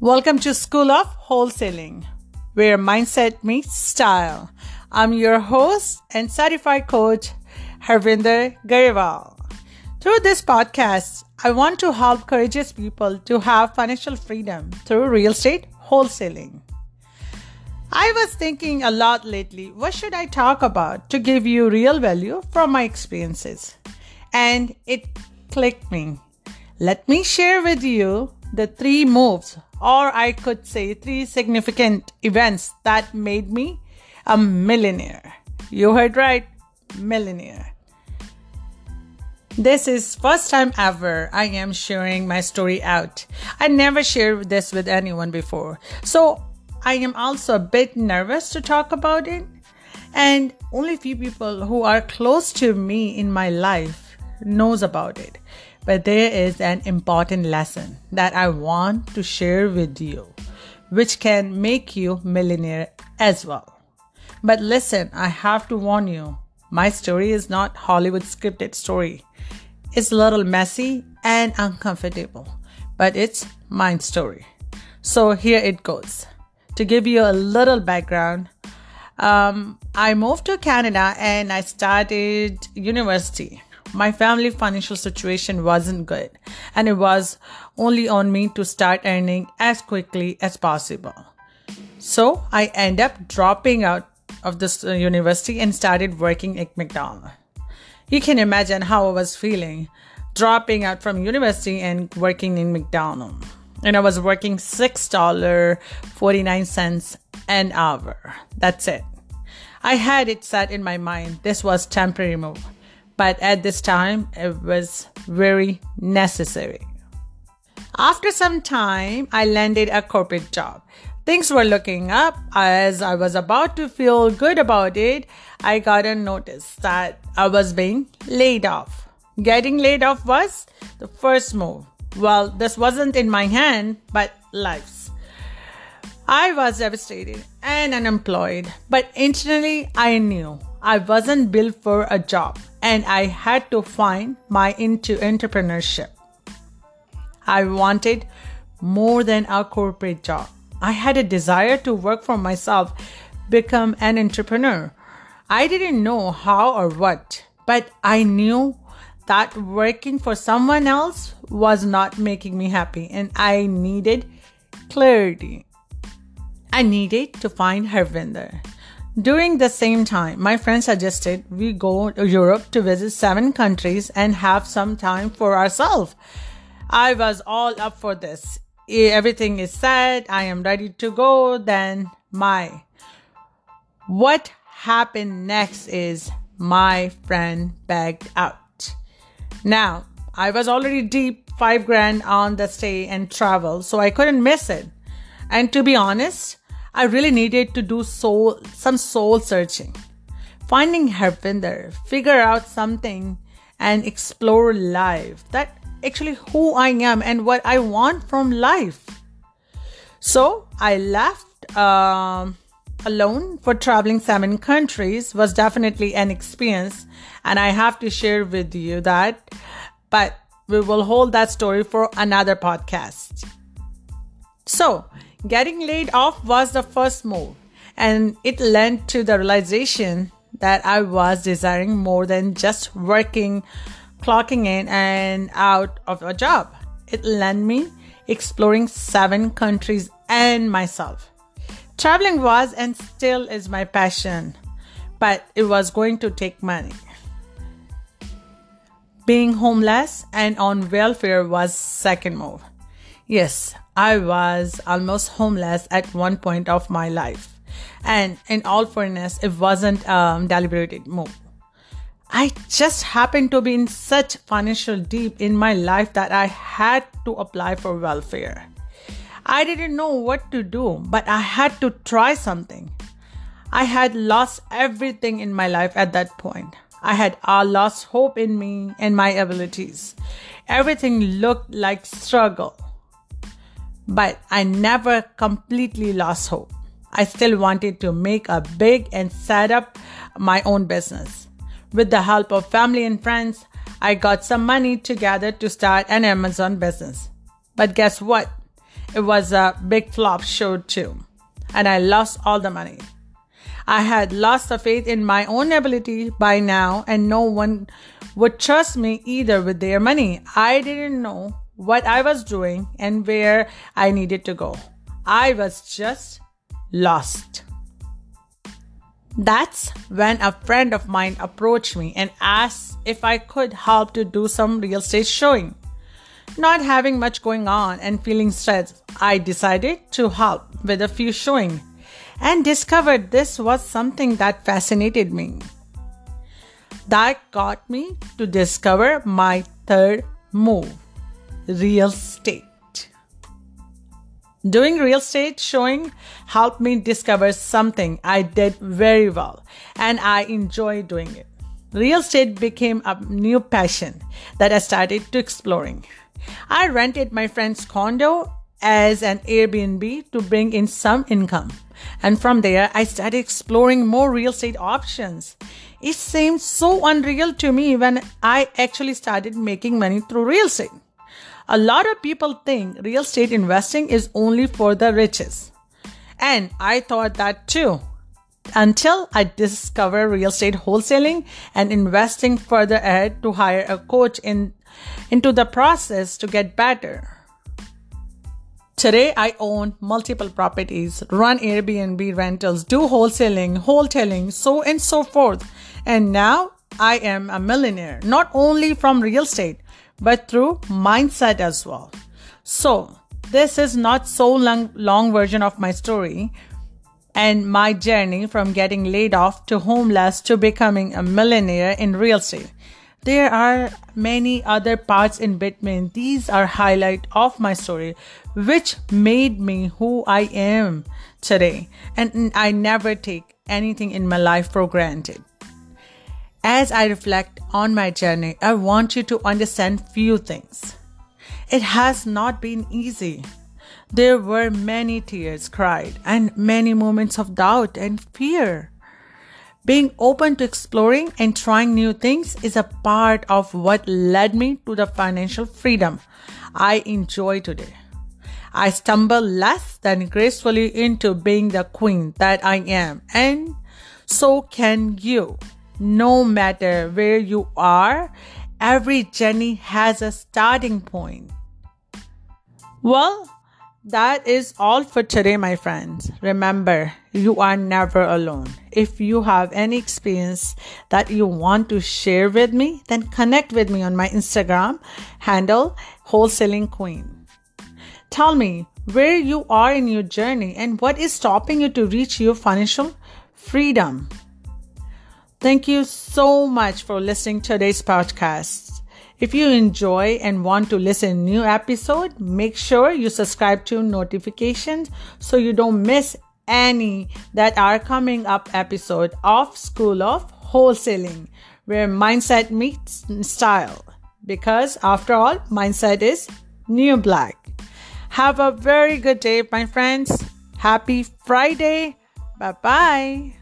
Welcome to School of Wholesaling, where mindset meets style. I'm your host and certified coach, Harvinder Gariwal. Through this podcast, I want to help courageous people to have financial freedom through real estate wholesaling. I was thinking a lot lately what should I talk about to give you real value from my experiences? And it clicked me. Let me share with you the three moves, or I could say three significant events that made me a millionaire. You heard right, millionaire. This is first time ever I am sharing my story out. I never shared this with anyone before. So I am also a bit nervous to talk about it. And only few people who are close to me in my life knows about it. But there is an important lesson that I want to share with you, which can make you millionaire as well. But listen, I have to warn you, my story is not Hollywood scripted story. It's a little messy and uncomfortable, but it's my story. So here it goes to give you a little background, um, I moved to Canada and I started university. My family financial situation wasn't good, and it was only on me to start earning as quickly as possible. So I end up dropping out of this uh, university and started working at McDonald's. You can imagine how I was feeling dropping out from university and working in McDonald's and I was working $6.49 an hour. That's it. I had it set in my mind this was temporary move, but at this time it was very necessary. After some time, I landed a corporate job. Things were looking up. As I was about to feel good about it, I got a notice that I was being laid off. Getting laid off was the first move. Well, this wasn't in my hand, but life's. I was devastated and unemployed, but internally I knew I wasn't built for a job and I had to find my into entrepreneurship. I wanted more than a corporate job. I had a desire to work for myself, become an entrepreneur. I didn't know how or what, but I knew that working for someone else was not making me happy and I needed clarity. I needed to find Harvinder. During the same time, my friend suggested we go to Europe to visit seven countries and have some time for ourselves. I was all up for this. Everything is set. I am ready to go. Then my what happened next is my friend begged out. Now, I was already deep five grand on the stay and travel, so I couldn't miss it. And to be honest, I really needed to do soul, some soul searching. Finding Harvinder, figure out something and explore life. That actually who I am and what I want from life. So I left um, alone for traveling seven countries was definitely an experience and i have to share with you that but we will hold that story for another podcast so getting laid off was the first move and it led to the realization that i was desiring more than just working clocking in and out of a job it led me exploring seven countries and myself Traveling was and still is my passion, but it was going to take money. Being homeless and on welfare was second move. Yes, I was almost homeless at one point of my life. And in all fairness, it wasn't a deliberated move. I just happened to be in such financial deep in my life that I had to apply for welfare. I didn't know what to do, but I had to try something. I had lost everything in my life at that point. I had all lost hope in me and my abilities. Everything looked like struggle. But I never completely lost hope. I still wanted to make a big and set up my own business. With the help of family and friends, I got some money together to start an Amazon business. But guess what? it was a big flop show too, and I lost all the money. I had lost the faith in my own ability by now, and no one would trust me either with their money. I didn't know what I was doing and where I needed to go. I was just lost. That's when a friend of mine approached me and asked if I could help to do some real estate showing. Not having much going on and feeling stressed, I decided to help with a few showing and discovered this was something that fascinated me. That got me to discover my third move real estate. Doing real estate showing helped me discover something I did very well and I enjoy doing it. Real estate became a new passion that I started to exploring. I rented my friend's condo as an Airbnb to bring in some income. And from there, I started exploring more real estate options. It seemed so unreal to me when I actually started making money through real estate. A lot of people think real estate investing is only for the riches. And I thought that too. Until I discovered real estate wholesaling and investing further ahead to hire a coach in, into the process to get better. Today, I own multiple properties, run Airbnb rentals, do wholesaling, wholesaling, so and so forth. And now I am a millionaire, not only from real estate, but through mindset as well. So, this is not so long, long version of my story and my journey from getting laid off to homeless to becoming a millionaire in real estate. There are many other parts in between. These are highlight of my story, which made me who I am today. And I never take anything in my life for granted. As I reflect on my journey, I want you to understand few things. It has not been easy. There were many tears cried and many moments of doubt and fear. Being open to exploring and trying new things is a part of what led me to the financial freedom I enjoy today. I stumble less than gracefully into being the queen that I am, and so can you. No matter where you are, every journey has a starting point. Well, that is all for today, my friends. Remember, you are never alone. If you have any experience that you want to share with me, then connect with me on my Instagram handle, Wholesaling Queen. Tell me where you are in your journey and what is stopping you to reach your financial freedom. Thank you so much for listening to today's podcast. If you enjoy and want to listen new episode, make sure you subscribe to notifications so you don't miss any that are coming up episode of School of Wholesaling where mindset meets style because after all mindset is new black. Have a very good day my friends. Happy Friday. Bye bye.